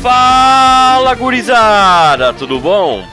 Fala gurizada, tudo bom?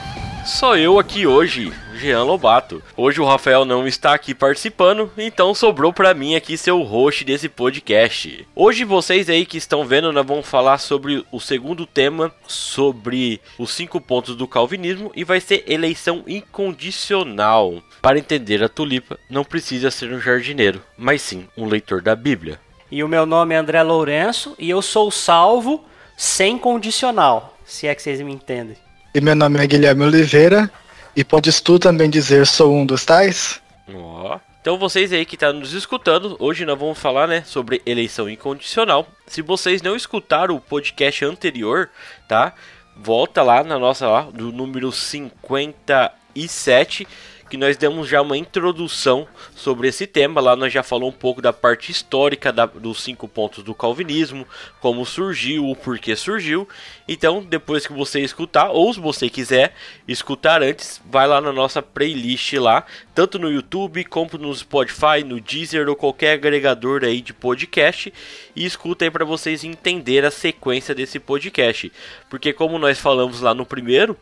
Sou eu aqui hoje, Jean Lobato. Hoje o Rafael não está aqui participando, então sobrou para mim aqui ser o host desse podcast. Hoje vocês aí que estão vendo, nós vamos falar sobre o segundo tema, sobre os cinco pontos do calvinismo e vai ser eleição incondicional. Para entender a tulipa, não precisa ser um jardineiro, mas sim um leitor da Bíblia. E o meu nome é André Lourenço e eu sou salvo sem condicional, se é que vocês me entendem. E meu nome é Guilherme Oliveira, e podes tu também dizer sou um dos tais? Ó. Então vocês aí que estão tá nos escutando, hoje nós vamos falar, né, sobre eleição incondicional. Se vocês não escutaram o podcast anterior, tá? Volta lá na nossa lá do número 57 que nós demos já uma introdução sobre esse tema. Lá nós já falou um pouco da parte histórica da, dos cinco pontos do calvinismo, como surgiu, o porquê surgiu. Então, depois que você escutar, ou se você quiser escutar antes, vai lá na nossa playlist lá, tanto no YouTube como no Spotify, no Deezer ou qualquer agregador aí de podcast e escuta aí para vocês entenderem a sequência desse podcast. Porque como nós falamos lá no primeiro,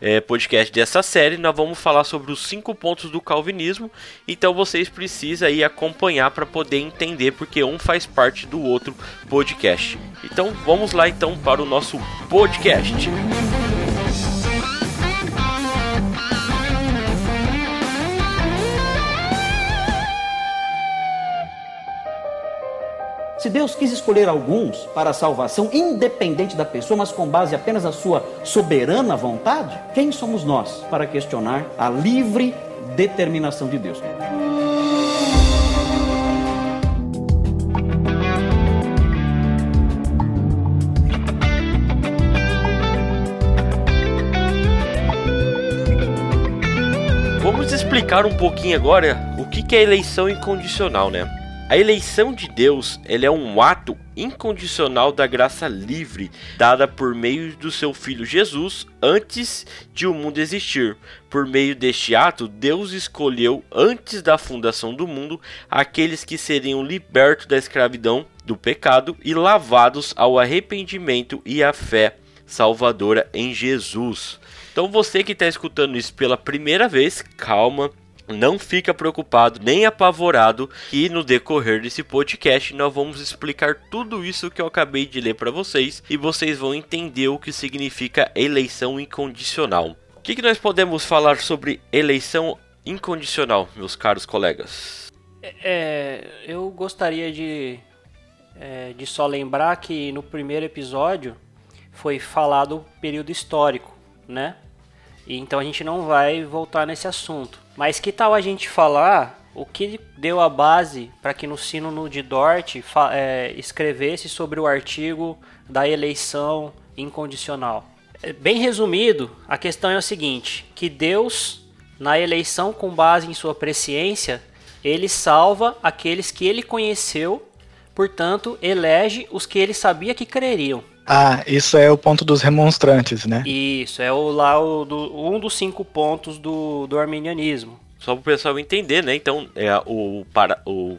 é, podcast dessa série, nós vamos falar sobre os cinco pontos do calvinismo. Então vocês precisam aí acompanhar para poder entender, porque um faz parte do outro podcast. Então vamos lá então para o nosso podcast. Se Deus quis escolher alguns para a salvação, independente da pessoa, mas com base apenas na sua soberana vontade, quem somos nós para questionar a livre determinação de Deus? Vamos explicar um pouquinho agora o que é eleição incondicional, né? A eleição de Deus é um ato incondicional da graça livre dada por meio do seu Filho Jesus antes de o mundo existir. Por meio deste ato, Deus escolheu antes da fundação do mundo aqueles que seriam libertos da escravidão do pecado e lavados ao arrependimento e à fé salvadora em Jesus. Então você que está escutando isso pela primeira vez, calma, não fica preocupado nem apavorado que no decorrer desse podcast nós vamos explicar tudo isso que eu acabei de ler para vocês e vocês vão entender o que significa eleição incondicional. O que, que nós podemos falar sobre eleição incondicional, meus caros colegas? É, eu gostaria de, é, de só lembrar que no primeiro episódio foi falado o período histórico, né? Então a gente não vai voltar nesse assunto. Mas que tal a gente falar o que deu a base para que no Sino de Dort é, escrevesse sobre o artigo da eleição incondicional? É, bem resumido, a questão é o seguinte: que Deus, na eleição com base em sua presciência, ele salva aqueles que ele conheceu, portanto, elege os que ele sabia que creriam. Ah, isso é o ponto dos remonstrantes, né? Isso, é o, lá o, do, um dos cinco pontos do, do arminianismo. Só para o pessoal entender, né? Então, é o, para, o,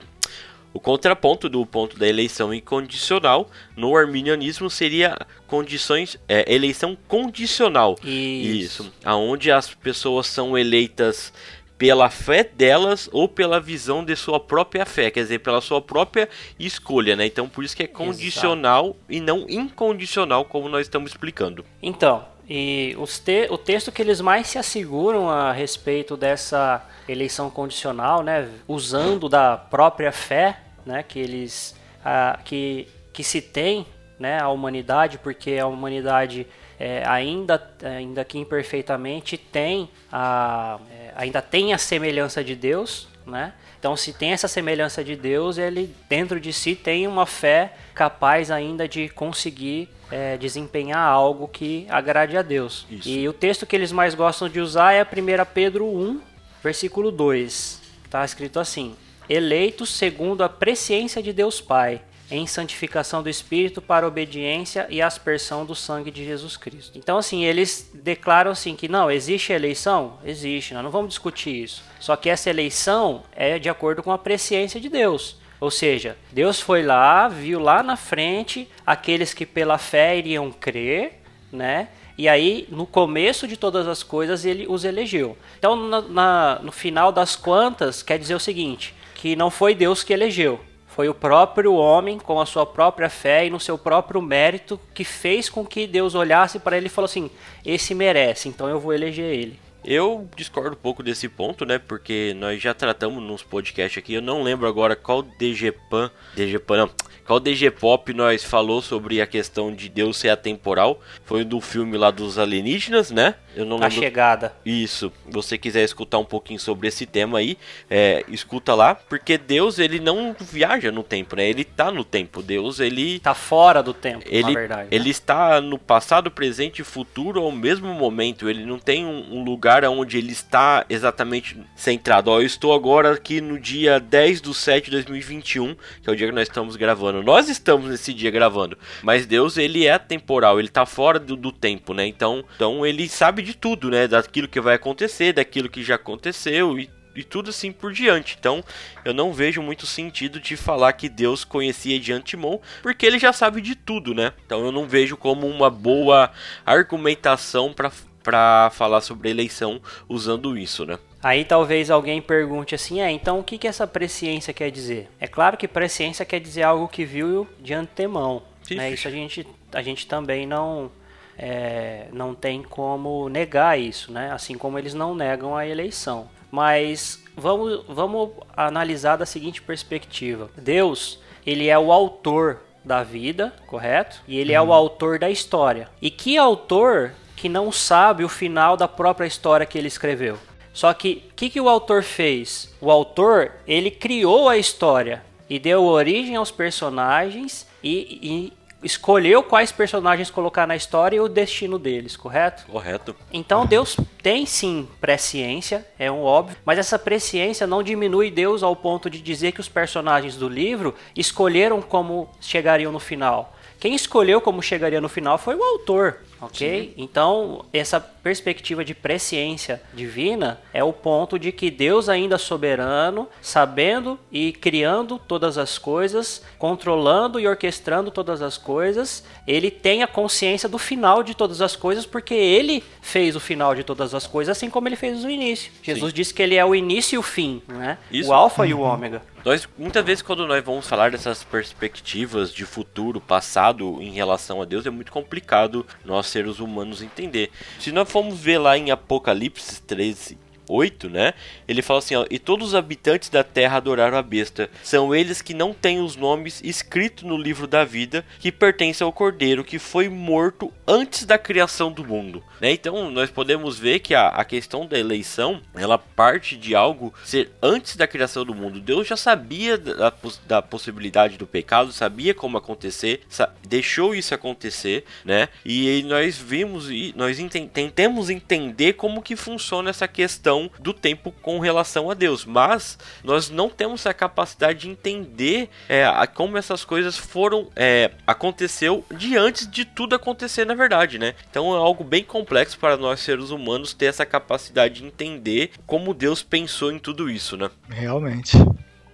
o contraponto do ponto da eleição incondicional no arminianismo seria condições, é, eleição condicional. Isso. Isso. Aonde as pessoas são eleitas pela fé delas ou pela visão de sua própria fé, quer dizer, pela sua própria escolha, né? Então por isso que é condicional Exato. e não incondicional, como nós estamos explicando. Então, e te o texto que eles mais se asseguram a respeito dessa eleição condicional, né, usando da própria fé, né, que eles a, que que se tem, né, a humanidade, porque a humanidade é, ainda, ainda que imperfeitamente, tem a, é, ainda tem a semelhança de Deus, né? Então, se tem essa semelhança de Deus, ele dentro de si tem uma fé capaz ainda de conseguir é, desempenhar algo que agrade a Deus. Isso. E o texto que eles mais gostam de usar é 1 Pedro 1, versículo 2. Está escrito assim: Eleitos segundo a presciência de Deus Pai em santificação do Espírito para obediência e aspersão do sangue de Jesus Cristo. Então, assim, eles declaram assim que não, existe eleição? Existe, nós não vamos discutir isso. Só que essa eleição é de acordo com a presciência de Deus. Ou seja, Deus foi lá, viu lá na frente aqueles que pela fé iriam crer, né? E aí, no começo de todas as coisas, ele os elegeu. Então, na, na, no final das contas, quer dizer o seguinte: que não foi Deus que elegeu, foi o próprio homem, com a sua própria fé e no seu próprio mérito, que fez com que Deus olhasse para ele e falou assim: esse merece, então eu vou eleger ele. Eu discordo um pouco desse ponto, né? Porque nós já tratamos nos podcasts aqui. Eu não lembro agora qual DGPan, DGPan não, qual DG Pop nós falou sobre a questão de Deus ser atemporal. Foi do filme lá dos alienígenas, né? Eu não lembro. A chegada. Isso. Se você quiser escutar um pouquinho sobre esse tema aí, é, escuta lá, porque Deus ele não viaja no tempo, né? Ele tá no tempo. Deus ele tá fora do tempo, ele, na verdade. Né? Ele está no passado, presente e futuro ao mesmo momento. Ele não tem um, um lugar onde ele está exatamente centrado. Ó, eu estou agora aqui no dia 10 do 7 de 2021, que é o dia que nós estamos gravando. Nós estamos nesse dia gravando, mas Deus ele é temporal, ele tá fora do, do tempo, né? Então, então ele sabe de tudo, né? Daquilo que vai acontecer, daquilo que já aconteceu e e tudo assim por diante. Então, eu não vejo muito sentido de falar que Deus conhecia de antemão, porque ele já sabe de tudo, né? Então, eu não vejo como uma boa argumentação para para falar sobre eleição usando isso, né? Aí talvez alguém pergunte assim, é, então o que, que essa presciência quer dizer? É claro que presciência quer dizer algo que viu de antemão, Sim, né? Isso a gente, a gente também não é, não tem como negar isso, né? Assim como eles não negam a eleição. Mas vamos, vamos analisar da seguinte perspectiva: Deus, ele é o autor da vida, correto? E ele é o uhum. autor da história. E que autor que não sabe o final da própria história que ele escreveu? Só que o que, que o autor fez? O autor ele criou a história e deu origem aos personagens e, e escolheu quais personagens colocar na história e o destino deles, correto? Correto. Então Deus tem sim presciência, é um óbvio, mas essa presciência não diminui Deus ao ponto de dizer que os personagens do livro escolheram como chegariam no final. Quem escolheu como chegaria no final foi o autor. Ok? Sim. Então, essa perspectiva de presciência divina é o ponto de que Deus, ainda soberano, sabendo e criando todas as coisas, controlando e orquestrando todas as coisas, ele tem a consciência do final de todas as coisas, porque ele fez o final de todas as coisas, assim como ele fez o início. Jesus Sim. disse que ele é o início e o fim, né? Isso. o alfa e o ômega. Nós, muitas vezes, quando nós vamos falar dessas perspectivas de futuro, passado em relação a Deus, é muito complicado nós seres humanos entender. Se nós formos ver lá em Apocalipse 13, 8, né? Ele fala assim, ó, e todos os habitantes da terra adoraram a besta. São eles que não têm os nomes escritos no livro da vida, que pertence ao Cordeiro, que foi morto antes da criação do mundo. Né? Então, nós podemos ver que a, a questão da eleição, ela parte de algo ser antes da criação do mundo. Deus já sabia da, da possibilidade do pecado, sabia como acontecer, sa deixou isso acontecer, né? E nós vimos e nós ent tentemos entender como que funciona essa questão do tempo com relação a Deus, mas nós não temos a capacidade de entender é, como essas coisas foram é, aconteceu de antes de tudo acontecer na verdade, né? Então é algo bem complexo para nós seres humanos ter essa capacidade de entender como Deus pensou em tudo isso, né? Realmente.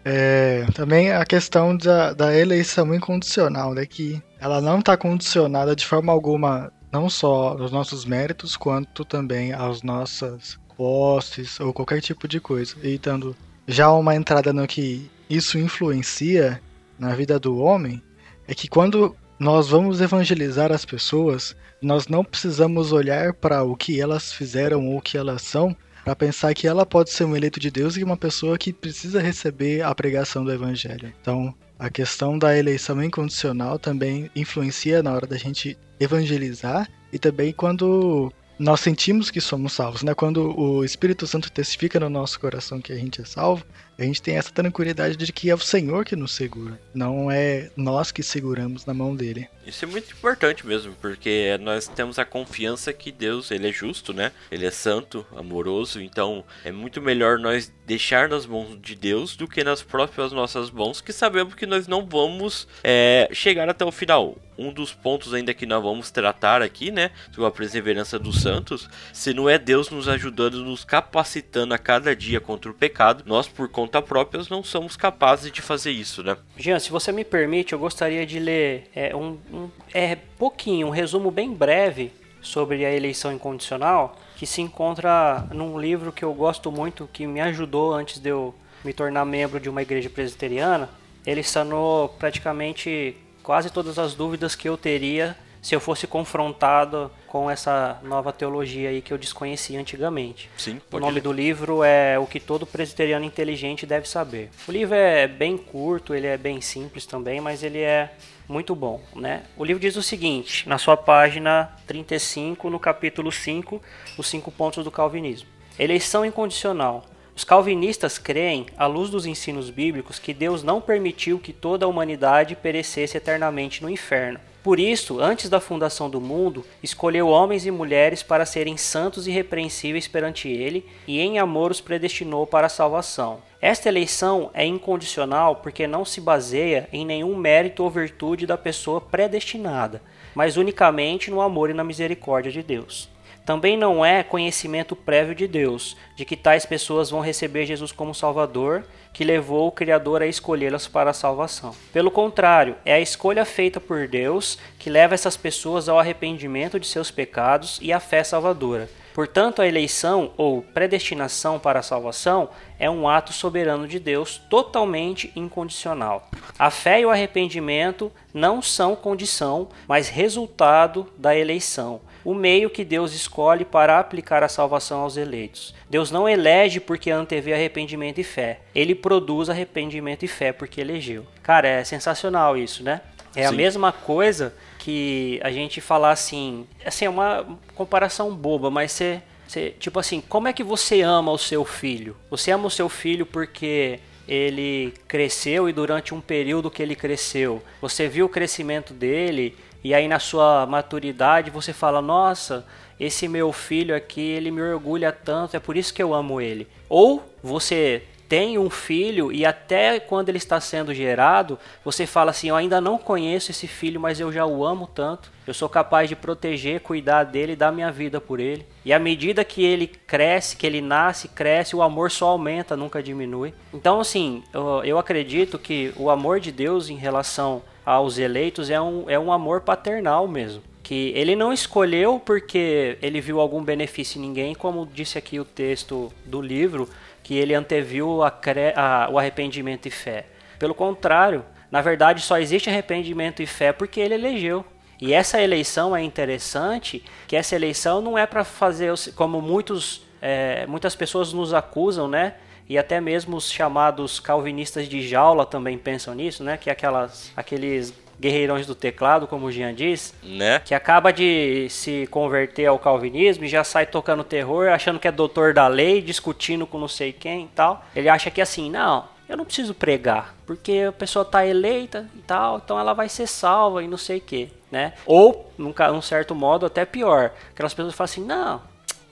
É, também a questão da, da eleição incondicional, né? Que ela não está condicionada de forma alguma não só aos nossos méritos, quanto também às nossas postes ou qualquer tipo de coisa. E dando já uma entrada no que isso influencia na vida do homem, é que quando nós vamos evangelizar as pessoas, nós não precisamos olhar para o que elas fizeram ou o que elas são para pensar que ela pode ser um eleito de Deus e uma pessoa que precisa receber a pregação do evangelho. Então, a questão da eleição incondicional também influencia na hora da gente evangelizar e também quando nós sentimos que somos salvos, né? Quando o Espírito Santo testifica no nosso coração que a gente é salvo, a gente tem essa tranquilidade de que é o Senhor que nos segura, não é nós que seguramos na mão dele. Isso é muito importante mesmo, porque nós temos a confiança que Deus, ele é justo, né? Ele é santo, amoroso, então é muito melhor nós deixar nas mãos de Deus do que nas próprias nossas mãos, que sabemos que nós não vamos é, chegar até o final um dos pontos ainda que nós vamos tratar aqui, né, sobre a perseverança dos santos, se não é Deus nos ajudando, nos capacitando a cada dia contra o pecado, nós por conta própria não somos capazes de fazer isso, né? Jean, se você me permite, eu gostaria de ler é, um, um é pouquinho, um resumo bem breve sobre a eleição incondicional, que se encontra num livro que eu gosto muito, que me ajudou antes de eu me tornar membro de uma igreja presbiteriana. Ele sanou praticamente quase todas as dúvidas que eu teria se eu fosse confrontado com essa nova teologia aí que eu desconhecia antigamente. Sim, o nome do livro é O que todo presbiteriano inteligente deve saber. O livro é bem curto, ele é bem simples também, mas ele é muito bom, né? O livro diz o seguinte, na sua página 35, no capítulo 5, os cinco pontos do calvinismo. Eleição incondicional. Os calvinistas creem, à luz dos ensinos bíblicos, que Deus não permitiu que toda a humanidade perecesse eternamente no inferno. Por isso, antes da fundação do mundo, escolheu homens e mulheres para serem santos e repreensíveis perante Ele, e em amor os predestinou para a salvação. Esta eleição é incondicional porque não se baseia em nenhum mérito ou virtude da pessoa predestinada, mas unicamente no amor e na misericórdia de Deus. Também não é conhecimento prévio de Deus, de que tais pessoas vão receber Jesus como Salvador, que levou o Criador a escolhê-las para a salvação. Pelo contrário, é a escolha feita por Deus que leva essas pessoas ao arrependimento de seus pecados e à fé salvadora. Portanto, a eleição ou predestinação para a salvação é um ato soberano de Deus totalmente incondicional. A fé e o arrependimento não são condição, mas resultado da eleição o meio que Deus escolhe para aplicar a salvação aos eleitos. Deus não elege porque antevê arrependimento e fé. Ele produz arrependimento e fé porque elegeu. Cara, é sensacional isso, né? É Sim. a mesma coisa que a gente falar assim, assim, é uma comparação boba, mas você, você, tipo assim, como é que você ama o seu filho? Você ama o seu filho porque ele cresceu e durante um período que ele cresceu, você viu o crescimento dele e aí na sua maturidade você fala: "Nossa, esse meu filho aqui, ele me orgulha tanto, é por isso que eu amo ele". Ou você tem um filho e até quando ele está sendo gerado, você fala assim: Eu ainda não conheço esse filho, mas eu já o amo tanto. Eu sou capaz de proteger, cuidar dele dar minha vida por ele. E à medida que ele cresce, que ele nasce, cresce, o amor só aumenta, nunca diminui. Então, assim, eu, eu acredito que o amor de Deus em relação aos eleitos é um, é um amor paternal mesmo. Que ele não escolheu porque ele viu algum benefício em ninguém, como disse aqui o texto do livro, que ele anteviu a, a, o arrependimento e fé. Pelo contrário, na verdade só existe arrependimento e fé porque ele elegeu. E essa eleição é interessante, que essa eleição não é para fazer como muitos, é, muitas pessoas nos acusam, né? E até mesmo os chamados calvinistas de jaula também pensam nisso, né? Que é aquelas, aqueles guerreirões do teclado, como o Jean diz, né? que acaba de se converter ao calvinismo e já sai tocando terror, achando que é doutor da lei, discutindo com não sei quem e tal. Ele acha que assim, não, eu não preciso pregar, porque a pessoa está eleita e tal, então ela vai ser salva e não sei o que, né? Ou, num, num certo modo, até pior, aquelas pessoas falam assim, não,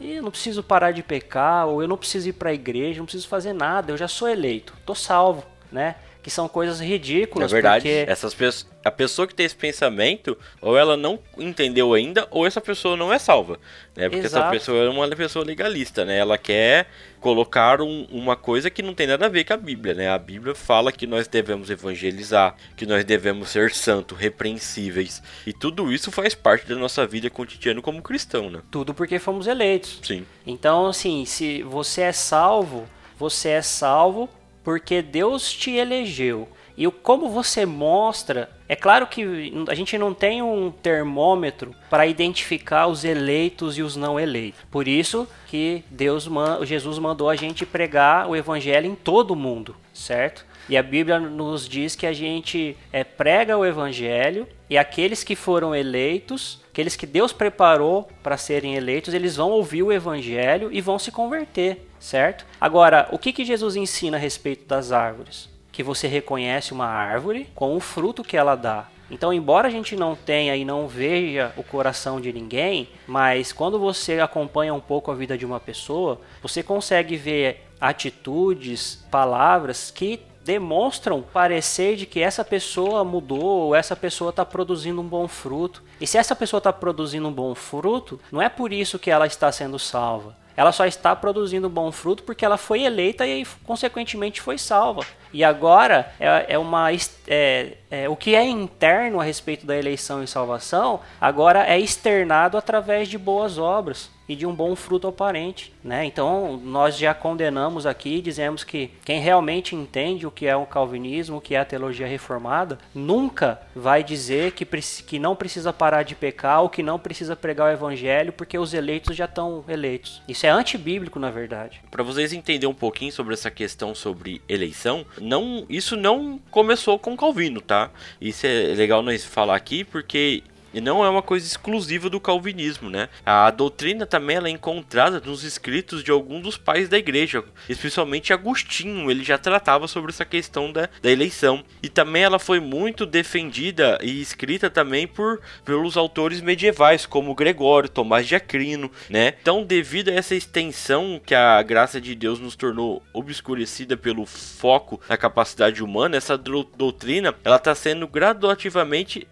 eu não preciso parar de pecar, ou eu não preciso ir para a igreja, não preciso fazer nada, eu já sou eleito, tô salvo, né? Que são coisas ridículas. Na verdade, porque... essas pessoas, a pessoa que tem esse pensamento, ou ela não entendeu ainda, ou essa pessoa não é salva, né? Porque Exato. essa pessoa é uma pessoa legalista, né? Ela quer colocar um, uma coisa que não tem nada a ver com a Bíblia, né? A Bíblia fala que nós devemos evangelizar, que nós devemos ser santos, repreensíveis, e tudo isso faz parte da nossa vida cotidiana como cristão, né? Tudo porque fomos eleitos. Sim. Então, assim, se você é salvo, você é salvo porque Deus te elegeu. E o como você mostra, é claro que a gente não tem um termômetro para identificar os eleitos e os não eleitos. Por isso que Deus, Jesus mandou a gente pregar o evangelho em todo o mundo, certo? E a Bíblia nos diz que a gente é, prega o evangelho e aqueles que foram eleitos, aqueles que Deus preparou para serem eleitos, eles vão ouvir o evangelho e vão se converter, certo? Agora, o que, que Jesus ensina a respeito das árvores? Que você reconhece uma árvore com o fruto que ela dá. Então, embora a gente não tenha e não veja o coração de ninguém, mas quando você acompanha um pouco a vida de uma pessoa, você consegue ver atitudes, palavras que demonstram parecer de que essa pessoa mudou ou essa pessoa está produzindo um bom fruto. E se essa pessoa está produzindo um bom fruto, não é por isso que ela está sendo salva. Ela só está produzindo bom fruto porque ela foi eleita e, consequentemente, foi salva. E agora é, é uma é, é, o que é interno a respeito da eleição e salvação agora é externado através de boas obras e de um bom fruto aparente, né? Então nós já condenamos aqui, dizemos que quem realmente entende o que é o calvinismo, o que é a teologia reformada, nunca vai dizer que, que não precisa parar de pecar ou que não precisa pregar o evangelho porque os eleitos já estão eleitos. Isso é antibíblico, na verdade. Para vocês entenderem um pouquinho sobre essa questão sobre eleição, não, isso não começou com Calvino, tá? Isso é legal nós falar aqui porque e não é uma coisa exclusiva do calvinismo, né? A doutrina também é encontrada nos escritos de alguns dos pais da igreja, especialmente Agostinho, ele já tratava sobre essa questão da, da eleição. E também ela foi muito defendida e escrita também por pelos autores medievais, como Gregório, Tomás de Aquino, né? Então, devido a essa extensão que a graça de Deus nos tornou obscurecida pelo foco da capacidade humana, essa doutrina ela está sendo graduativamente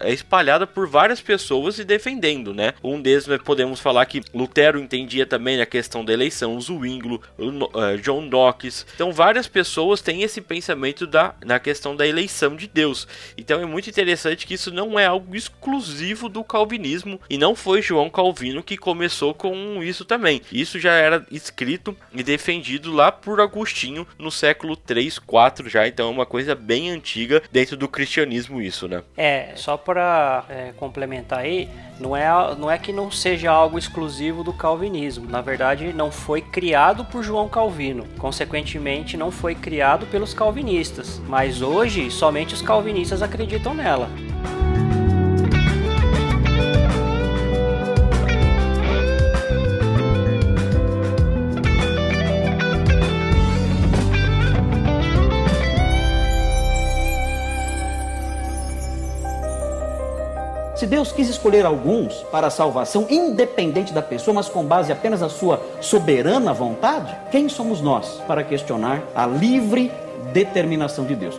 espalhada por várias pessoas e defendendo, né? Um deles podemos falar que Lutero entendia também a questão da eleição, Zwinglio, uh, John Knox. Então várias pessoas têm esse pensamento da na questão da eleição de Deus. Então é muito interessante que isso não é algo exclusivo do calvinismo e não foi João Calvino que começou com isso também. Isso já era escrito e defendido lá por Agostinho no século 3, 4 já, então é uma coisa bem antiga dentro do cristianismo isso, né? É, só para é, complementar aí, não é, não é que não seja algo exclusivo do calvinismo. Na verdade, não foi criado por João Calvino. Consequentemente, não foi criado pelos calvinistas. Mas hoje, somente os calvinistas acreditam nela. Se Deus quis escolher alguns para a salvação, independente da pessoa, mas com base apenas na sua soberana vontade, quem somos nós para questionar a livre determinação de Deus?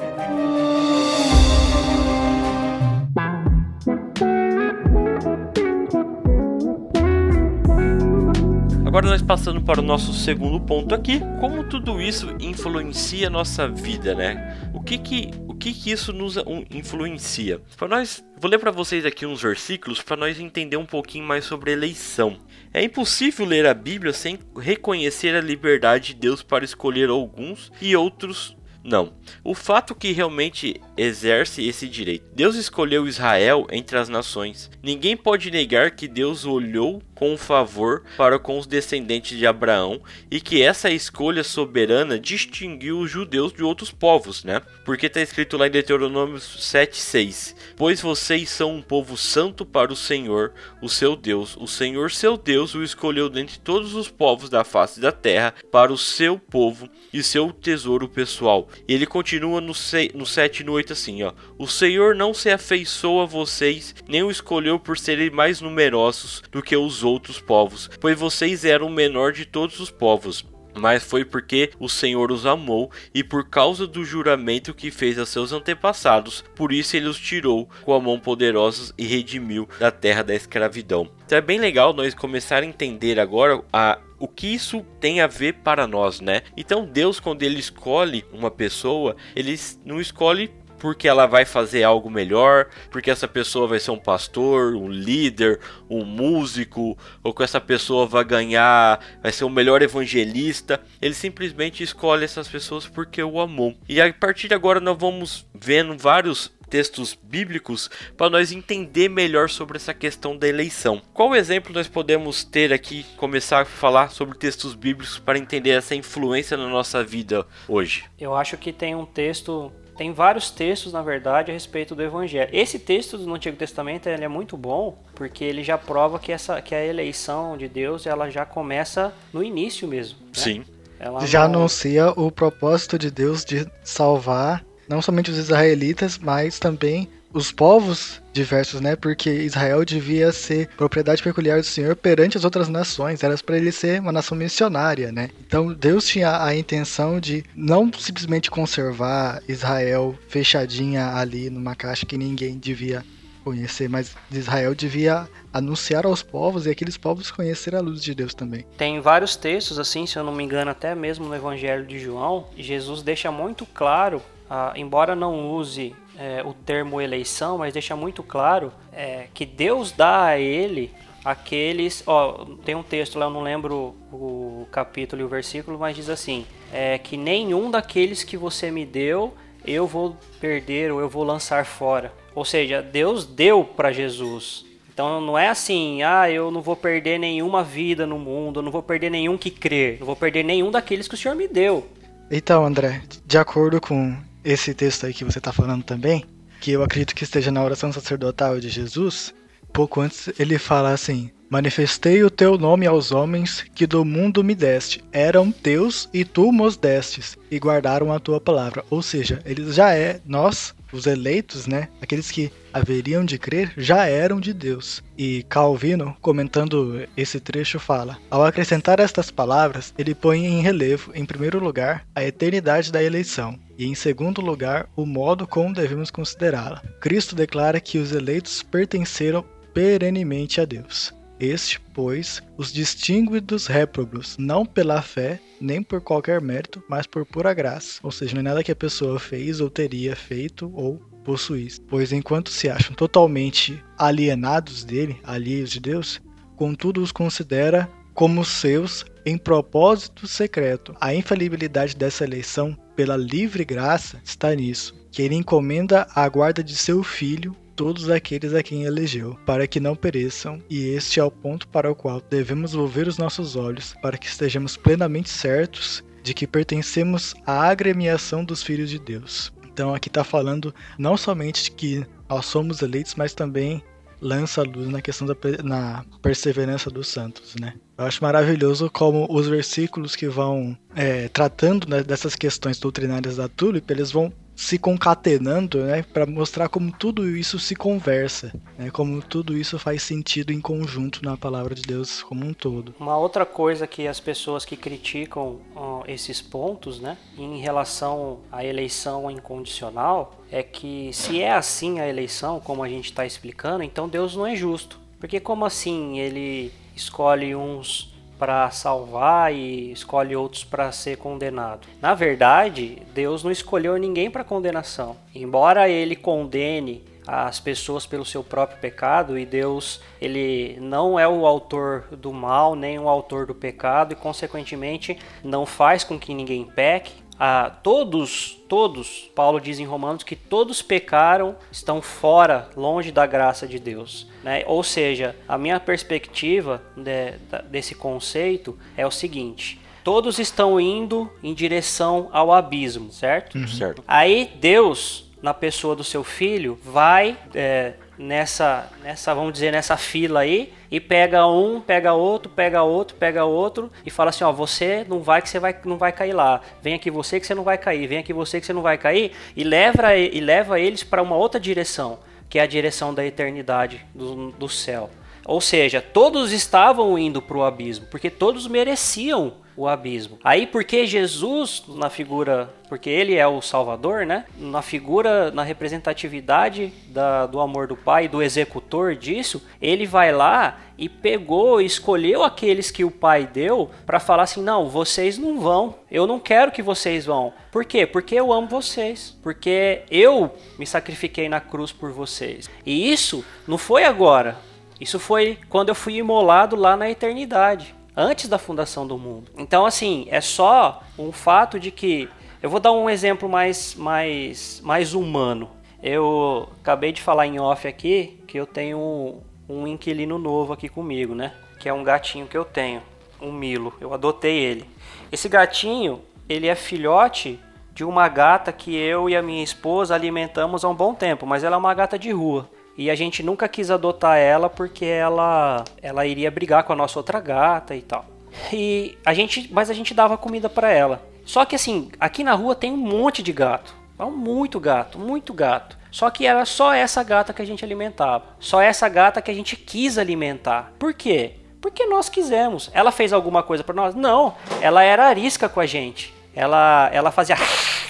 Agora nós passando para o nosso segundo ponto aqui, como tudo isso influencia a nossa vida, né? O que que, o que, que isso nos influencia? Para nós, vou ler para vocês aqui uns versículos para nós entender um pouquinho mais sobre eleição. É impossível ler a Bíblia sem reconhecer a liberdade de Deus para escolher alguns e outros não. O fato que realmente exerce esse direito. Deus escolheu Israel entre as nações. Ninguém pode negar que Deus olhou com favor para com os descendentes de Abraão e que essa escolha soberana distinguiu os judeus de outros povos, né? Porque está escrito lá em Deuteronômio 7:6: Pois vocês são um povo santo para o Senhor, o seu Deus. O Senhor, seu Deus, o escolheu dentre todos os povos da face da terra para o seu povo e seu tesouro pessoal. E ele continua no, 7 e no 8 assim, ó: O Senhor não se afeiçoou a vocês, nem o escolheu por serem mais numerosos do que os outros povos, pois vocês eram o menor de todos os povos mas foi porque o Senhor os amou e por causa do juramento que fez a seus antepassados, por isso ele os tirou com a mão poderosa e redimiu da terra da escravidão. Então é bem legal nós começar a entender agora a o que isso tem a ver para nós, né? Então Deus quando ele escolhe uma pessoa, ele não escolhe porque ela vai fazer algo melhor, porque essa pessoa vai ser um pastor, um líder, um músico, ou que essa pessoa vai ganhar, vai ser o melhor evangelista. Ele simplesmente escolhe essas pessoas porque o amou. E a partir de agora nós vamos vendo vários textos bíblicos para nós entender melhor sobre essa questão da eleição. Qual exemplo nós podemos ter aqui, começar a falar sobre textos bíblicos para entender essa influência na nossa vida hoje? Eu acho que tem um texto tem vários textos, na verdade, a respeito do Evangelho. Esse texto do Antigo Testamento ele é muito bom porque ele já prova que, essa, que a eleição de Deus ela já começa no início mesmo. Né? Sim. Ela já não... anuncia o propósito de Deus de salvar não somente os israelitas, mas também os povos diversos, né? Porque Israel devia ser propriedade peculiar do Senhor perante as outras nações, era para ele ser uma nação missionária, né? Então Deus tinha a intenção de não simplesmente conservar Israel fechadinha ali numa caixa que ninguém devia conhecer, mas Israel devia anunciar aos povos e aqueles povos conhecer a luz de Deus também. Tem vários textos assim, se eu não me engano, até mesmo no Evangelho de João, Jesus deixa muito claro ah, embora não use é, o termo eleição, mas deixa muito claro é, que Deus dá a ele aqueles. Ó, tem um texto lá, eu não lembro o capítulo e o versículo, mas diz assim: é, que nenhum daqueles que você me deu eu vou perder ou eu vou lançar fora. Ou seja, Deus deu para Jesus. Então não é assim, ah, eu não vou perder nenhuma vida no mundo, eu não vou perder nenhum que crer, não vou perder nenhum daqueles que o Senhor me deu. Então, André, de acordo com esse texto aí que você está falando também, que eu acredito que esteja na oração sacerdotal de Jesus, pouco antes ele fala assim: Manifestei o teu nome aos homens que do mundo me deste. Eram teus e tu mos destes, e guardaram a tua palavra. Ou seja, eles já é, nós, os eleitos, né? Aqueles que haveriam de crer, já eram de Deus. E Calvino, comentando esse trecho, fala: Ao acrescentar estas palavras, ele põe em relevo, em primeiro lugar, a eternidade da eleição, e em segundo lugar, o modo como devemos considerá-la. Cristo declara que os eleitos pertenceram perenemente a Deus. Este, pois, os distingue dos réprobos, não pela fé, nem por qualquer mérito, mas por pura graça. Ou seja, não é nada que a pessoa fez ou teria feito ou possuísse. Pois enquanto se acham totalmente alienados dele, alheios de Deus, contudo os considera como seus em propósito secreto. A infalibilidade dessa eleição, pela livre graça, está nisso, que ele encomenda a guarda de seu filho todos aqueles a quem elegeu, para que não pereçam, e este é o ponto para o qual devemos volver os nossos olhos, para que estejamos plenamente certos de que pertencemos à agremiação dos filhos de Deus. Então aqui está falando não somente de que nós somos eleitos, mas também lança luz na questão da na perseverança dos santos, né? Eu acho maravilhoso como os versículos que vão é, tratando né, dessas questões doutrinárias da Tulip, eles vão se concatenando, né, para mostrar como tudo isso se conversa, né, como tudo isso faz sentido em conjunto na palavra de Deus como um todo. Uma outra coisa que as pessoas que criticam ó, esses pontos, né, em relação à eleição incondicional, é que se é assim a eleição, como a gente está explicando, então Deus não é justo, porque como assim ele escolhe uns para salvar e escolhe outros para ser condenado. Na verdade, Deus não escolheu ninguém para condenação. Embora ele condene as pessoas pelo seu próprio pecado e Deus ele não é o autor do mal nem o autor do pecado e consequentemente não faz com que ninguém peque a todos, todos, Paulo diz em Romanos que todos pecaram, estão fora, longe da graça de Deus. Né? Ou seja, a minha perspectiva de, desse conceito é o seguinte: todos estão indo em direção ao abismo, certo? Uhum. Certo. Aí Deus, na pessoa do seu filho, vai é, nessa, nessa, vamos dizer, nessa fila aí e pega um, pega outro, pega outro, pega outro e fala assim, ó, você não vai que você vai, não vai cair lá. Vem aqui você que você não vai cair, vem aqui você que você não vai cair e leva e leva eles para uma outra direção, que é a direção da eternidade do, do céu. Ou seja, todos estavam indo para o abismo, porque todos mereciam o abismo. Aí porque Jesus na figura, porque ele é o Salvador, né? Na figura, na representatividade da, do amor do Pai, do executor disso, ele vai lá e pegou, escolheu aqueles que o Pai deu para falar assim: não, vocês não vão. Eu não quero que vocês vão. Por quê? Porque eu amo vocês. Porque eu me sacrifiquei na cruz por vocês. E isso não foi agora. Isso foi quando eu fui imolado lá na eternidade antes da fundação do mundo. Então, assim, é só um fato de que. Eu vou dar um exemplo mais, mais, mais humano. Eu acabei de falar em off aqui que eu tenho um, um inquilino novo aqui comigo, né? Que é um gatinho que eu tenho, um Milo. Eu adotei ele. Esse gatinho, ele é filhote de uma gata que eu e a minha esposa alimentamos há um bom tempo, mas ela é uma gata de rua. E a gente nunca quis adotar ela porque ela ela iria brigar com a nossa outra gata e tal. E a gente, mas a gente dava comida para ela. Só que assim, aqui na rua tem um monte de gato. Muito gato, muito gato. Só que era só essa gata que a gente alimentava. Só essa gata que a gente quis alimentar. Por quê? Porque nós quisemos. Ela fez alguma coisa para nós? Não. Ela era arisca com a gente. Ela, ela fazia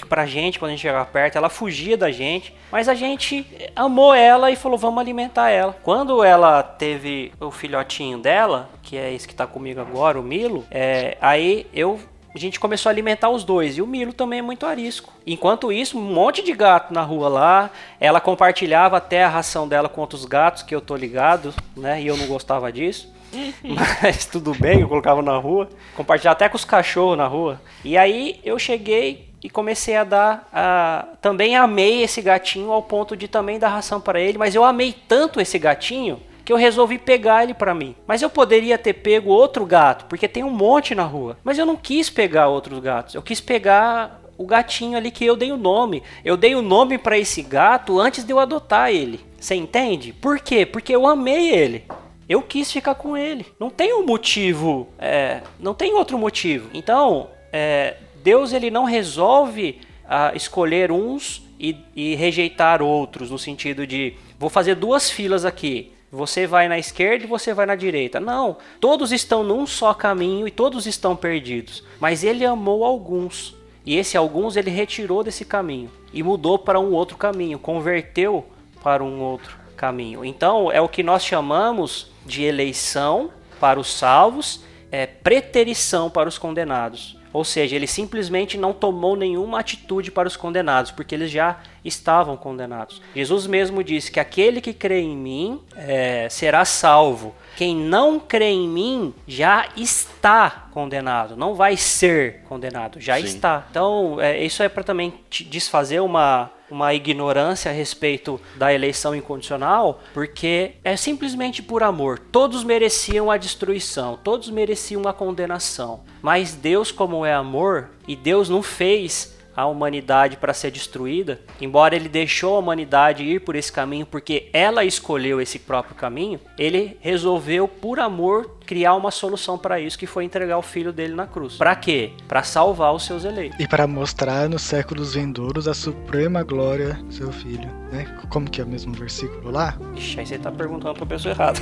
pra gente quando a gente chegava perto, ela fugia da gente, mas a gente amou ela e falou, vamos alimentar ela. Quando ela teve o filhotinho dela, que é esse que tá comigo agora, o Milo, é, aí eu a gente começou a alimentar os dois. E o Milo também é muito arisco. Enquanto isso, um monte de gato na rua lá. Ela compartilhava até a ração dela com outros gatos, que eu tô ligado, né? E eu não gostava disso. Mas tudo bem, eu colocava na rua. Compartilhava até com os cachorros na rua. E aí eu cheguei e comecei a dar. A... Também amei esse gatinho ao ponto de também dar ração para ele, mas eu amei tanto esse gatinho que eu resolvi pegar ele para mim. Mas eu poderia ter pego outro gato, porque tem um monte na rua. Mas eu não quis pegar outros gatos. Eu quis pegar o gatinho ali que eu dei o nome. Eu dei o nome para esse gato antes de eu adotar ele. Você entende? Por quê? Porque eu amei ele. Eu quis ficar com ele. Não tem um motivo. É, não tem outro motivo. Então, é, Deus ele não resolve ah, escolher uns e, e rejeitar outros, no sentido de vou fazer duas filas aqui. Você vai na esquerda e você vai na direita. Não, todos estão num só caminho e todos estão perdidos. Mas ele amou alguns. E esse alguns ele retirou desse caminho e mudou para um outro caminho, converteu para um outro caminho. Então é o que nós chamamos de eleição para os salvos, é preterição para os condenados. Ou seja, ele simplesmente não tomou nenhuma atitude para os condenados, porque eles já estavam condenados. Jesus mesmo disse que aquele que crê em mim é, será salvo. Quem não crê em mim já está condenado, não vai ser condenado, já Sim. está. Então, é, isso é para também desfazer uma, uma ignorância a respeito da eleição incondicional, porque é simplesmente por amor. Todos mereciam a destruição, todos mereciam a condenação. Mas Deus, como é amor, e Deus não fez a humanidade para ser destruída, embora ele deixou a humanidade ir por esse caminho porque ela escolheu esse próprio caminho, ele resolveu por amor criar uma solução para isso, que foi entregar o filho dele na cruz. Para quê? Para salvar os seus eleitos. E para mostrar nos séculos vindouros a suprema glória do seu filho, né? Como que é o mesmo versículo lá? Ixi, aí você tá perguntando pra pessoa errada.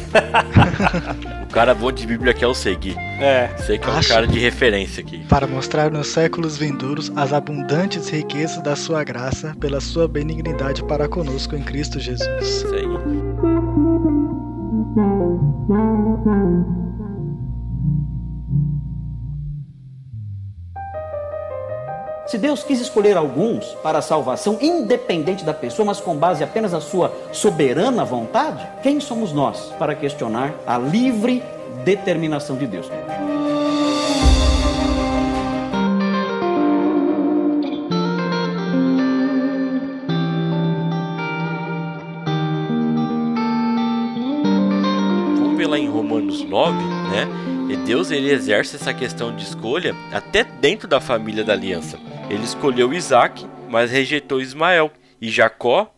o cara bom de Bíblia aqui é o Segui. É. Sei que é um Acho... cara de referência aqui. Para mostrar nos séculos vindouros as abundantes riquezas da sua graça pela sua benignidade para conosco em Cristo Jesus. Isso aí. Se Deus quis escolher alguns para a salvação, independente da pessoa, mas com base apenas na sua soberana vontade, quem somos nós para questionar a livre determinação de Deus? Lá em Romanos 9, né? E Deus ele exerce essa questão de escolha até dentro da família da aliança. Ele escolheu Isaac, mas rejeitou Ismael, e Jacó,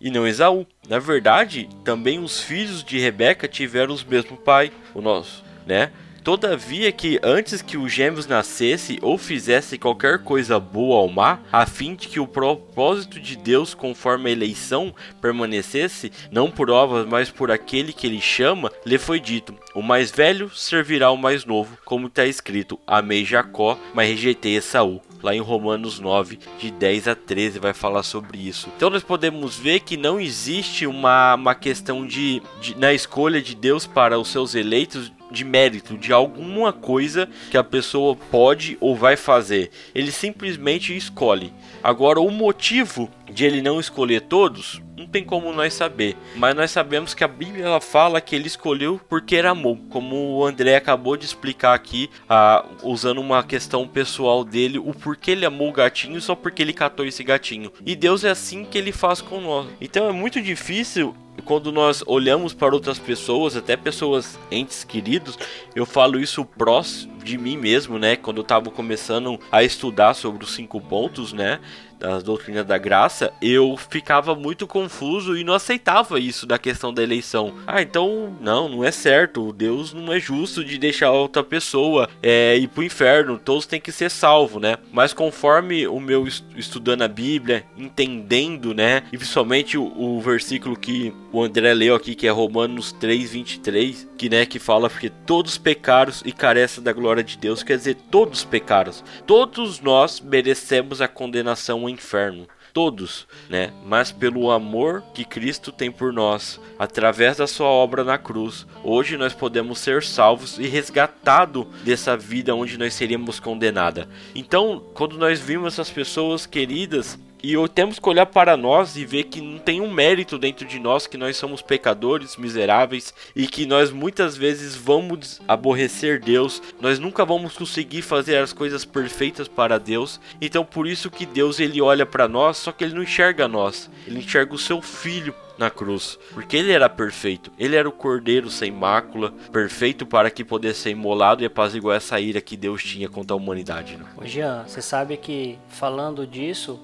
e não Esaú. Na verdade, também os filhos de Rebeca tiveram o mesmo pai, o nosso, né? Todavia que antes que os gêmeos nascesse ou fizesse qualquer coisa boa ou má, a fim de que o propósito de Deus conforme a eleição permanecesse, não por obras, mas por aquele que ele chama, lhe foi dito: o mais velho servirá ao mais novo, como está escrito: amei Jacó, mas rejeitei Esaú lá em Romanos 9, de 10 a 13, vai falar sobre isso. Então nós podemos ver que não existe uma, uma questão de, de na escolha de Deus para os seus eleitos de mérito de alguma coisa que a pessoa pode ou vai fazer. Ele simplesmente escolhe. Agora, o motivo de ele não escolher todos, não tem como nós saber. Mas nós sabemos que a Bíblia ela fala que ele escolheu porque era amor. Como o André acabou de explicar aqui, ah, usando uma questão pessoal dele, o porquê ele amou o gatinho só porque ele catou esse gatinho. E Deus é assim que ele faz com nós. Então é muito difícil quando nós olhamos para outras pessoas, até pessoas entes queridos, eu falo isso próximo de mim mesmo, né? Quando eu estava começando a estudar sobre os cinco pontos, né? Das doutrinas da graça, eu ficava muito confuso e não aceitava isso da questão da eleição. Ah, então não, não é certo. Deus não é justo de deixar outra pessoa é, ir pro inferno. Todos têm que ser salvos, né? Mas conforme o meu estudando a Bíblia, entendendo, né? E principalmente o, o versículo que o André leu aqui, que é Romanos 3, 23, que, né, que fala que todos pecaram e carecem da glória de Deus, quer dizer, todos pecaram. Todos nós merecemos a condenação inferno. Todos, né? Mas pelo amor que Cristo tem por nós, através da sua obra na cruz, hoje nós podemos ser salvos e resgatados dessa vida onde nós seríamos condenados. Então, quando nós vimos essas pessoas queridas e temos que olhar para nós e ver que não tem um mérito dentro de nós, que nós somos pecadores, miseráveis e que nós muitas vezes vamos aborrecer Deus, nós nunca vamos conseguir fazer as coisas perfeitas para Deus. Então por isso que Deus ele olha para nós, só que ele não enxerga nós, ele enxerga o seu filho na cruz, porque ele era perfeito. Ele era o cordeiro sem mácula, perfeito para que pudesse ser imolado e apaziguar essa ira que Deus tinha contra a humanidade. Né? Ô Jean, você sabe que falando disso,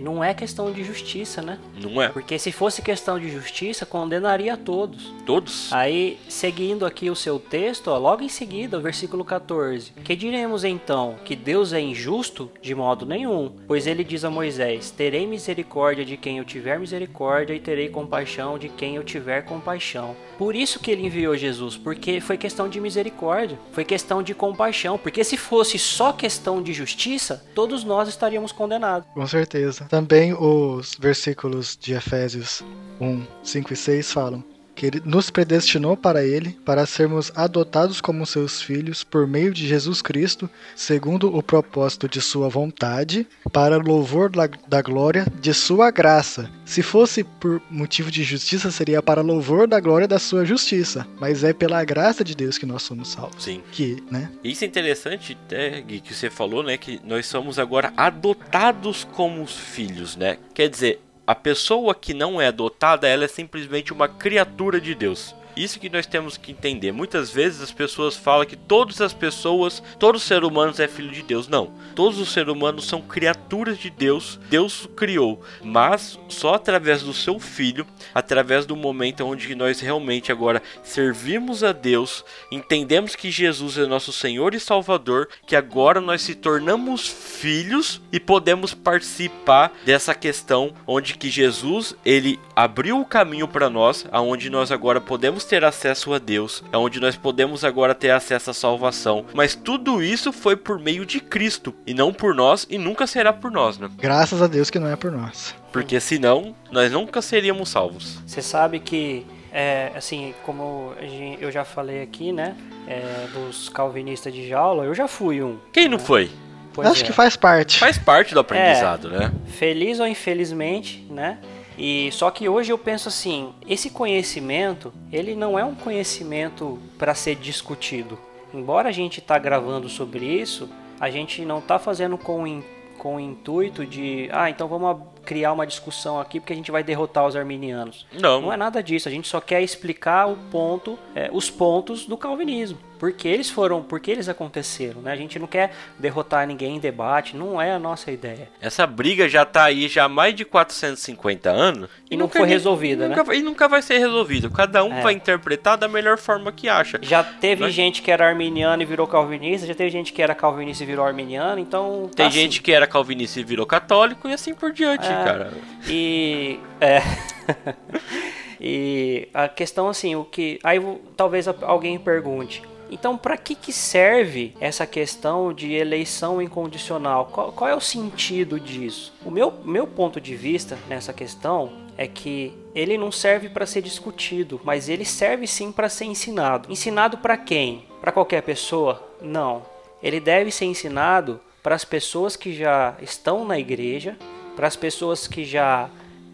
não é questão de justiça, né? Não é. Porque se fosse questão de justiça, condenaria a todos. Todos? Aí, seguindo aqui o seu texto, ó, logo em seguida, o versículo 14. Que diremos então? Que Deus é injusto? De modo nenhum. Pois ele diz a Moisés: Terei misericórdia de quem eu tiver misericórdia, e terei compaixão de quem eu tiver compaixão. Por isso que ele enviou Jesus, porque foi questão de misericórdia, foi questão de compaixão. Porque se fosse só questão de justiça, todos nós estaríamos condenados. Com certeza Também os versículos de Efésios 1, 5 e 6 falam: que ele nos predestinou para ele, para sermos adotados como seus filhos por meio de Jesus Cristo, segundo o propósito de sua vontade, para louvor da glória de sua graça. Se fosse por motivo de justiça, seria para louvor da glória da sua justiça, mas é pela graça de Deus que nós somos salvos. Sim. Que, né? Isso é interessante, né, Gui, que você falou, né, que nós somos agora adotados como filhos, né? Quer dizer, a pessoa que não é adotada, ela é simplesmente uma criatura de Deus. Isso que nós temos que entender. Muitas vezes as pessoas falam que todas as pessoas, todos os seres humanos é filho de Deus. Não. Todos os seres humanos são criaturas de Deus. Deus criou, mas só através do seu filho, através do momento onde nós realmente agora servimos a Deus, entendemos que Jesus é nosso Senhor e Salvador, que agora nós se tornamos filhos e podemos participar dessa questão onde que Jesus, ele abriu o caminho para nós, aonde nós agora podemos podemos ter acesso a Deus, é onde nós podemos agora ter acesso à salvação. Mas tudo isso foi por meio de Cristo e não por nós e nunca será por nós, né? Graças a Deus que não é por nós. Porque senão nós nunca seríamos salvos. Você sabe que é, assim, como eu já falei aqui, né, é, dos calvinistas de jaula, eu já fui um. Quem não né? foi? Pois Acho é. que faz parte. Faz parte do aprendizado, é, né? Feliz ou infelizmente, né? E só que hoje eu penso assim, esse conhecimento, ele não é um conhecimento para ser discutido. Embora a gente está gravando sobre isso, a gente não está fazendo com, com o intuito de, ah, então vamos criar uma discussão aqui porque a gente vai derrotar os arminianos. Não. Não é nada disso. A gente só quer explicar o ponto, é, os pontos do calvinismo. Porque eles foram, porque eles aconteceram, né? A gente não quer derrotar ninguém em debate, não é a nossa ideia. Essa briga já tá aí já há mais de 450 anos e, não foi resolvida, nunca, né? E nunca vai ser resolvido. Cada um É. vai interpretar da melhor forma que acha. Já teve gente que era arminiano e virou calvinista, já teve gente que era calvinista e virou arminiano, então tá Tem assim. gente que era calvinista e virou católico e assim por diante, É. cara. E é. e a questão assim, o que aí talvez alguém pergunte. Então, para que, que serve essa questão de eleição incondicional? Qual, qual é o sentido disso? O meu, meu ponto de vista nessa questão é que ele não serve para ser discutido, mas ele serve sim para ser ensinado. Ensinado para quem? Para qualquer pessoa? Não. Ele deve ser ensinado para as pessoas que já estão na igreja, para as pessoas que já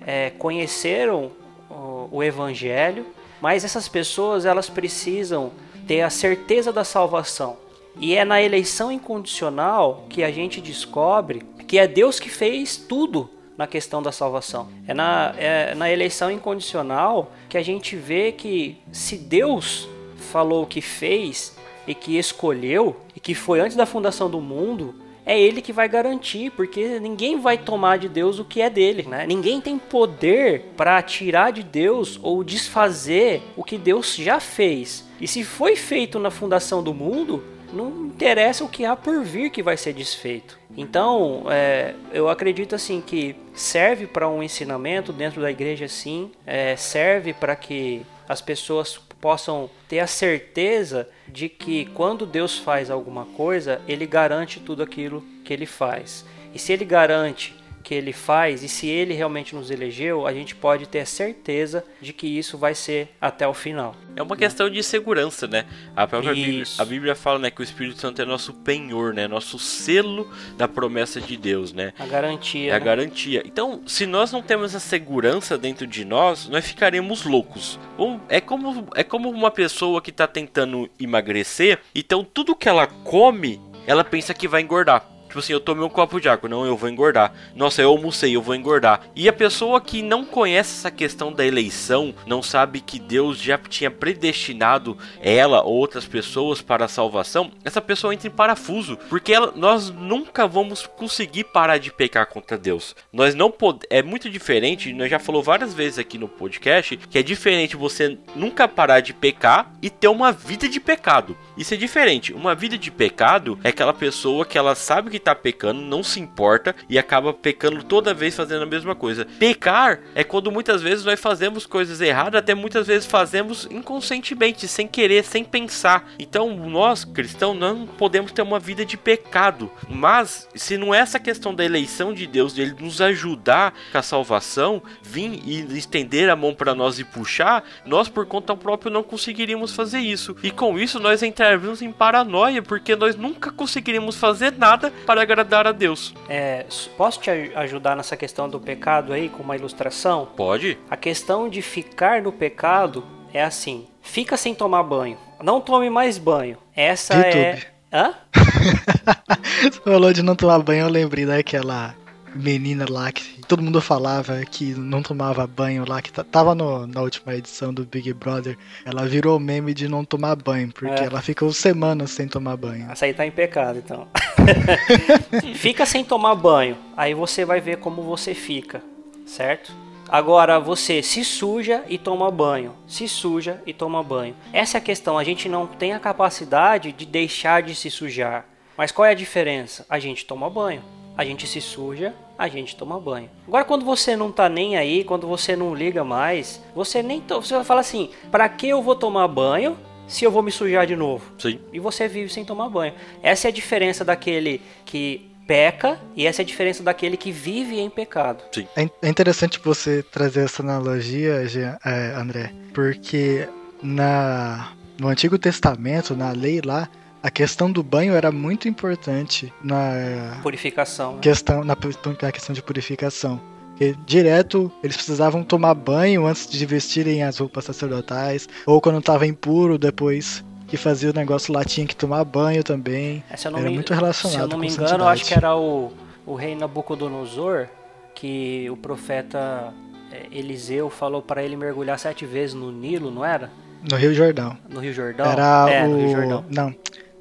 é, conheceram o, o evangelho, mas essas pessoas elas precisam ter a certeza da salvação. E é na eleição incondicional que a gente descobre que é Deus que fez tudo na questão da salvação. É na, é na eleição incondicional que a gente vê que se Deus falou que fez e que escolheu e que foi antes da fundação do mundo, é ele que vai garantir, porque ninguém vai tomar de Deus o que é dele, né? Ninguém tem poder para tirar de Deus ou desfazer o que Deus já fez. E se foi feito na fundação do mundo, não interessa o que há por vir que vai ser desfeito. Então, é, eu acredito assim que serve para um ensinamento dentro da igreja, sim, é, serve para que as pessoas possam ter a certeza de que quando Deus faz alguma coisa, Ele garante tudo aquilo que Ele faz. E se Ele garante que Ele faz, e se Ele realmente nos elegeu, a gente pode ter a certeza de que isso vai ser até o final. É uma questão de segurança, né? A própria Bíblia, a Bíblia fala, né, que o Espírito Santo é nosso penhor, né? Nosso selo da promessa de Deus, né? A garantia. É a né? garantia. Então, se nós não temos essa segurança dentro de nós, nós ficaremos loucos. Ou é como é como uma pessoa que está tentando emagrecer, então tudo que ela come, ela pensa que vai engordar. Tipo assim, eu tomei um copo de água, não, eu vou engordar. Nossa, eu almocei, eu vou engordar. E a pessoa que não conhece essa questão da eleição, não sabe que Deus já tinha predestinado ela ou outras pessoas para a salvação, essa pessoa entra em parafuso, porque ela- nós nunca vamos conseguir parar de pecar contra Deus. Nós não é muito diferente, nós já falou várias vezes aqui no podcast, que é diferente você nunca parar de pecar e ter uma vida de pecado. Isso é diferente. Uma vida de pecado é aquela pessoa que ela sabe que tá pecando, não se importa e acaba pecando toda vez fazendo a mesma coisa. Pecar é quando muitas vezes nós fazemos coisas erradas, até muitas vezes fazemos inconscientemente, sem querer, sem pensar. Então, nós cristãos não podemos ter uma vida de pecado. Mas se não é essa questão da eleição de Deus, de ele nos ajudar com a salvação, vir e estender a mão para nós e puxar, nós por conta própria não conseguiríamos fazer isso. E com isso nós entraríamos em paranoia, porque nós nunca conseguiríamos fazer nada para agradar a Deus. É, posso te aj- ajudar nessa questão do pecado aí com uma ilustração? Pode? A questão de ficar no pecado é assim: fica sem tomar banho. Não tome mais banho. Essa é. YouTube. Hã? Você falou de não tomar banho, eu lembrei daquela menina lá que todo mundo falava que não tomava banho lá, que ta- tava no- na última edição do Big Brother. Ela virou meme de não tomar banho, porque É. ela ficou semanas sem tomar banho. Essa aí tá em pecado, então. fica sem tomar banho. Aí você vai ver como você fica, certo? Agora você se suja e toma banho. Se suja e toma banho. Essa é a questão. A gente não tem a capacidade de deixar de se sujar. Mas qual é a diferença? A gente toma banho. A gente se suja, a gente toma banho. Agora quando você não tá nem aí, quando você não liga mais, você nem to... você vai falar assim: "Pra que eu vou tomar banho se eu vou me sujar de novo?" Sim. e você vive sem tomar banho. Essa é a diferença daquele que peca e essa é a diferença daquele que vive em pecado. É in- é interessante você trazer essa analogia, é, André, porque na, no Antigo Testamento, na lei lá, a questão do banho era muito importante na Purificação. né? questão, na, na questão de purificação. Porque direto eles precisavam tomar banho antes de vestirem as roupas sacerdotais, ou quando estava impuro, depois que fazia o negócio lá tinha que tomar banho também. É, Era me- muito relacionado Se eu não me engano, acho que era o, o rei Nabucodonosor que o profeta é, Eliseu falou para ele mergulhar sete vezes no Nilo, não era? No Rio Jordão. No Rio Jordão? Era é, o... no Rio Jordão. Não,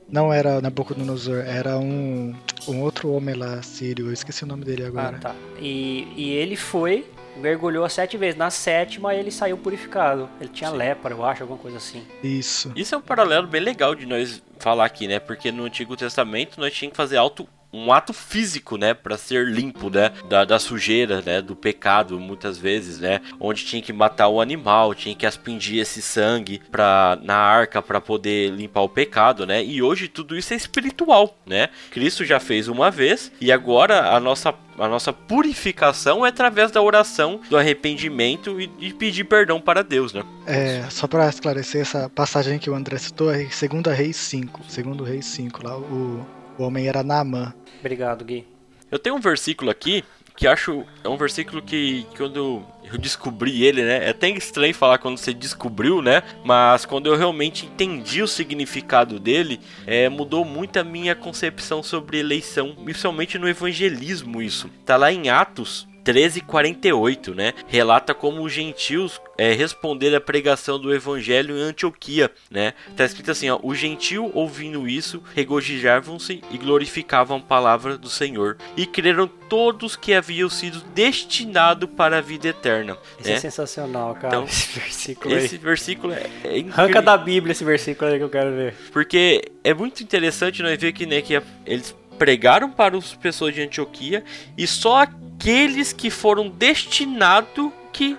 não era Nabucodonosor, era um, um outro homem lá, sírio, eu esqueci o nome dele agora. Ah, tá. E, e ele foi, mergulhou as sete vezes. Na sétima ele saiu purificado. Ele tinha Sim. lepra, eu acho, alguma coisa assim. Isso. Isso é um paralelo bem legal de nós falar aqui, né? Porque no Antigo Testamento nós tínhamos que fazer auto um ato físico, né, para ser limpo, né, da, da sujeira, né, do pecado, muitas vezes, né, onde tinha que matar o animal, tinha que aspingir esse sangue para na arca para poder limpar o pecado, né? E hoje tudo isso é espiritual, né? Cristo já fez uma vez e agora a nossa a nossa purificação é através da oração, do arrependimento e de pedir perdão para Deus, né? É, só pra esclarecer essa passagem que o André citou, é 2 Reis 5. Segundo Reis 5, lá o, o homem era Naamã. Obrigado, Gui. Eu tenho um versículo aqui que acho é um versículo que, que quando eu descobri ele, né? É até estranho falar quando você descobriu, né? Mas quando eu realmente entendi o significado dele, é, mudou muito a minha concepção sobre eleição, principalmente no evangelismo isso. Tá lá em Atos 13:48, né? Relata como os gentios é, responderam à pregação do evangelho em Antioquia, né? Tá escrito assim, ó: "Os gentios ouvindo isso, regozijavam-se e glorificavam a palavra do Senhor, e creram todos que haviam sido destinados para a vida eterna." Esse né? é sensacional, cara. Então, esse versículo Esse aí. versículo é, é incrível. Arranca da Bíblia esse versículo aí que eu quero ver. Porque é muito interessante nós ver que, né, que eles pregaram para as pessoas de Antioquia e só aqueles que foram destinados que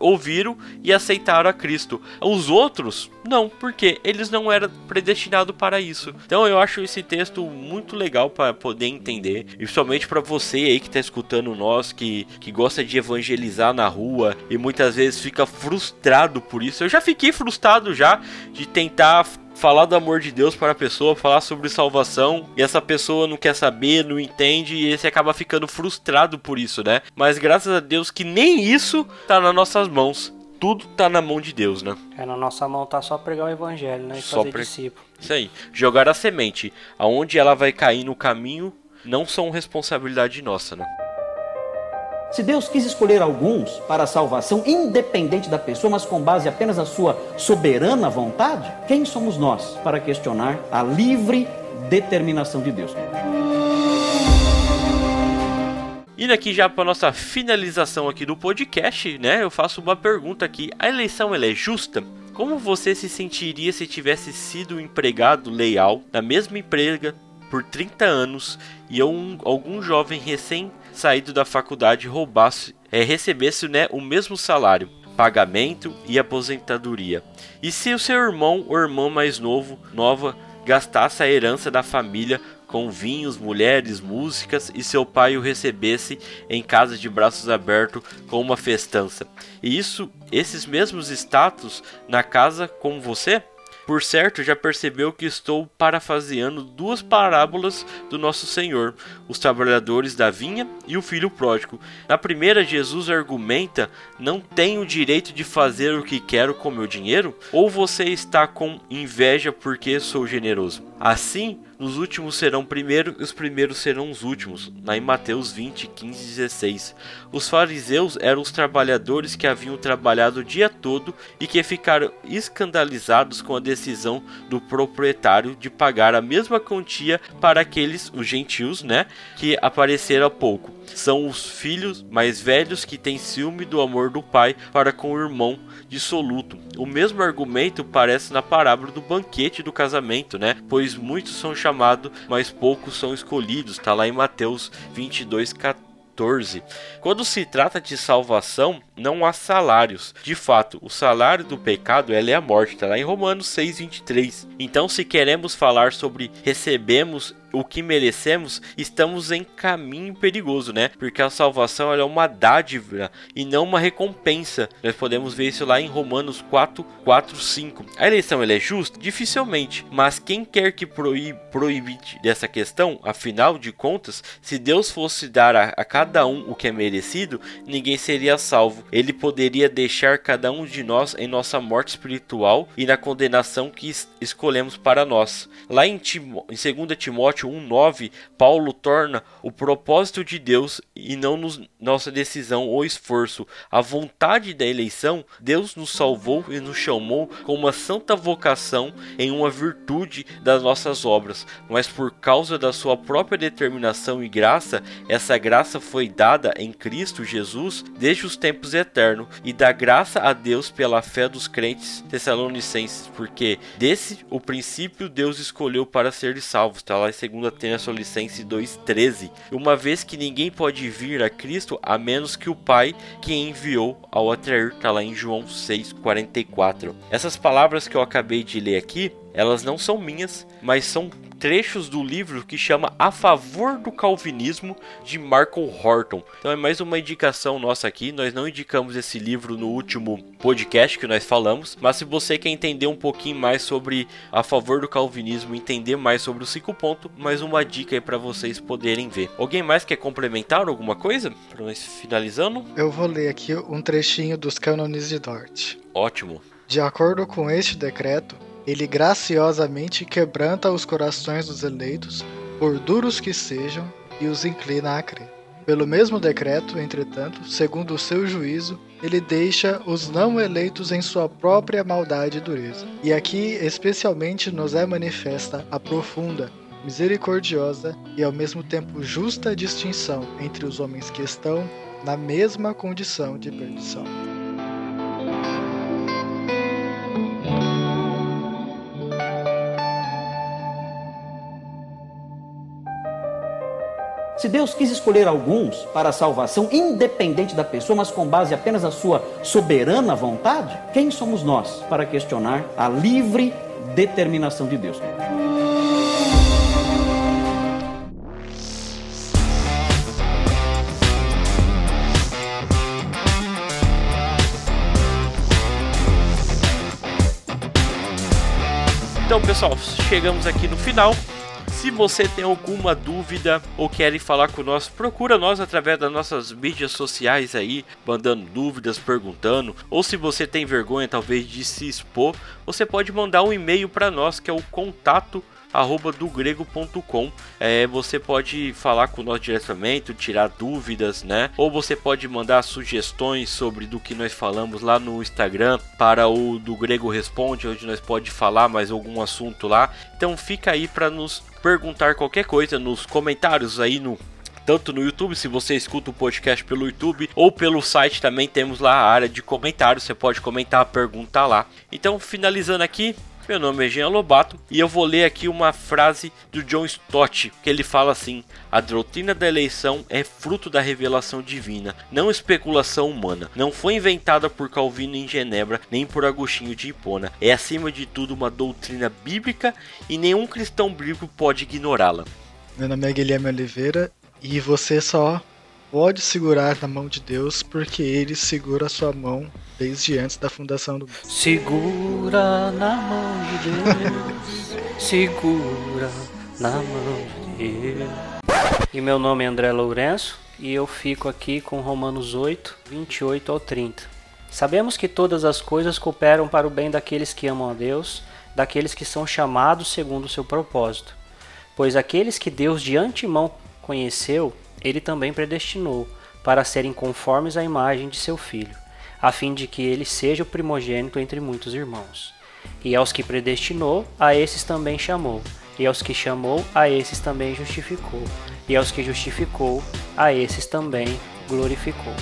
ouviram e aceitaram a Cristo. Os outros, não, porque eles não eram predestinados para isso. Então eu acho esse texto muito legal para poder entender, e principalmente para você aí que está escutando nós, que, que gosta de evangelizar na rua e muitas vezes fica frustrado por isso. Eu já fiquei frustrado já de tentar falar do amor de Deus para a pessoa, falar sobre salvação, e essa pessoa não quer saber, não entende, e você acaba ficando frustrado por isso, né? Mas graças a Deus que nem isso tá nas nossas mãos. Tudo tá na mão de Deus, né? É, na nossa mão tá só pregar o evangelho, né? E Só fazer pre- discípulo. Isso aí. Jogar a semente. Aonde ela vai cair no caminho não são responsabilidade nossa, né? Se Deus quis escolher alguns para a salvação, independente da pessoa, mas com base apenas na sua soberana vontade, quem somos nós para questionar a livre determinação de Deus? Indo aqui já para nossa finalização aqui do podcast, né? Eu faço uma pergunta aqui: a eleição ela é justa? Como você se sentiria se tivesse sido um empregado leal na mesma emprega por 30 anos e um- algum jovem recém saído da faculdade roubasse, é, recebesse né, o mesmo salário, pagamento e aposentadoria? E se o seu irmão ou irmã mais novo, nova, gastasse a herança da família com vinhos, mulheres, músicas e seu pai o recebesse em casa de braços abertos com uma festança. E isso, esses mesmos status na casa com você? Por certo, já percebeu que estou parafraseando duas parábolas do nosso Senhor, os trabalhadores da vinha e o filho pródigo. Na primeira, Jesus argumenta: Não tenho o direito de fazer o que quero com meu dinheiro? Ou você está com inveja porque sou generoso? Assim, nos últimos serão primeiro e os primeiros serão os últimos. Lá em Mateus 20, 15 e 16. Os fariseus eram os trabalhadores que haviam trabalhado o dia todo e que ficaram escandalizados com a decisão do proprietário de pagar a mesma quantia para aqueles, os gentios, né, que apareceram há pouco. São os filhos mais velhos que têm ciúme do amor do pai para com o irmão dissoluto. O mesmo argumento parece na parábola do banquete do casamento, né? Pois muitos são chamados, mas poucos são escolhidos. Está lá em Mateus 22, 14. Quando se trata de salvação, não há salários. De fato, o salário do pecado é a morte, está lá em Romanos 6:23. Então, se queremos falar sobre recebemos o que merecemos, estamos em caminho perigoso, né? Porque a salvação é uma dádiva e não uma recompensa. Nós podemos ver isso lá em Romanos 4, 4, 5. A eleição é justa? Dificilmente. Mas quem quer que proíbe, proíbe dessa questão, afinal de contas, se Deus fosse dar a, a cada um o que é merecido, ninguém seria salvo ele poderia deixar cada um de nós em nossa morte espiritual e na condenação que escolhemos para nós. Lá em, Timó em 2 Timóteo 1,9, Paulo torna o propósito de Deus e não nos, nossa decisão ou esforço. A vontade da eleição, Deus nos salvou e nos chamou com uma santa vocação em uma virtude das nossas obras, mas por causa da sua própria determinação e graça, essa graça foi dada em Cristo Jesus desde os tempos eternos e da graça a Deus pela fé dos crentes tessalonicenses, porque desse o princípio Deus escolheu para ser salvos. Está lá em 2 Tessalonicenses 2,13. Uma vez que ninguém pode vir a Cristo a menos que o Pai que enviou ao atrair. Está lá em João 6,44. Essas palavras que eu acabei de ler aqui, elas não são minhas, mas são trechos do livro que chama A Favor do Calvinismo de Marco Horton. Então é mais uma indicação nossa aqui. Nós não indicamos esse livro no último podcast que nós falamos, mas se você quer entender um pouquinho mais sobre A Favor do Calvinismo, entender mais sobre o cinco ponto, mais uma dica aí para vocês poderem ver. Alguém mais quer complementar alguma coisa para nós finalizando? Eu vou ler aqui um trechinho dos cânones de Dort. Ótimo. De acordo com este decreto, ele graciosamente quebranta os corações dos eleitos, por duros que sejam, e os inclina a crer. Pelo mesmo decreto, entretanto, segundo o seu juízo, ele deixa os não eleitos em sua própria maldade e dureza. E aqui, especialmente, nos é manifesta a profunda, misericordiosa e ao mesmo tempo justa distinção entre os homens que estão na mesma condição de perdição. Se Deus quis escolher alguns para a salvação, independente da pessoa, mas com base apenas na sua soberana vontade, quem somos nós para questionar a livre determinação de Deus? Então, pessoal, chegamos aqui no final. Se você tem alguma dúvida ou quer falar conosco, procura nós através das nossas mídias sociais aí, mandando dúvidas, perguntando, ou se você tem vergonha talvez de se expor, você pode mandar um e-mail para nós que é o contato arroba do grego.com. É, você pode falar com nós diretamente, tirar dúvidas, né? Ou você pode mandar sugestões sobre do que nós falamos lá no Instagram para o do Grego Responde, onde nós pode falar mais algum assunto lá. Então fica aí para nos perguntar qualquer coisa nos comentários aí no tanto no YouTube, se você escuta o podcast pelo YouTube, ou pelo site também temos lá a área de comentários, você pode comentar, perguntar lá. Então, finalizando aqui, meu nome é Jean Lobato e eu vou ler aqui uma frase do John Stott, que ele fala assim: A doutrina da eleição é fruto da revelação divina, não especulação humana. Não foi inventada por Calvino em Genebra, nem por Agostinho de Hipona. É acima de tudo uma doutrina bíblica e nenhum cristão bíblico pode ignorá-la. Meu nome é Guilherme Oliveira e você só pode segurar na mão de Deus porque ele segura a sua mão desde antes da fundação do mundo. Segura na mão de Deus, segura na mão de Deus. E meu nome é André Lourenço e eu fico aqui com Romanos 8, 28 ao 30. Sabemos que todas as coisas cooperam para o bem daqueles que amam a Deus, daqueles que são chamados segundo o seu propósito. Pois aqueles que Deus de antemão conheceu, ele também predestinou para serem conformes à imagem de seu filho, a fim de que ele seja o primogênito entre muitos irmãos. E aos que predestinou, a esses também chamou. E aos que chamou, a esses também justificou. E aos que justificou, a esses também glorificou.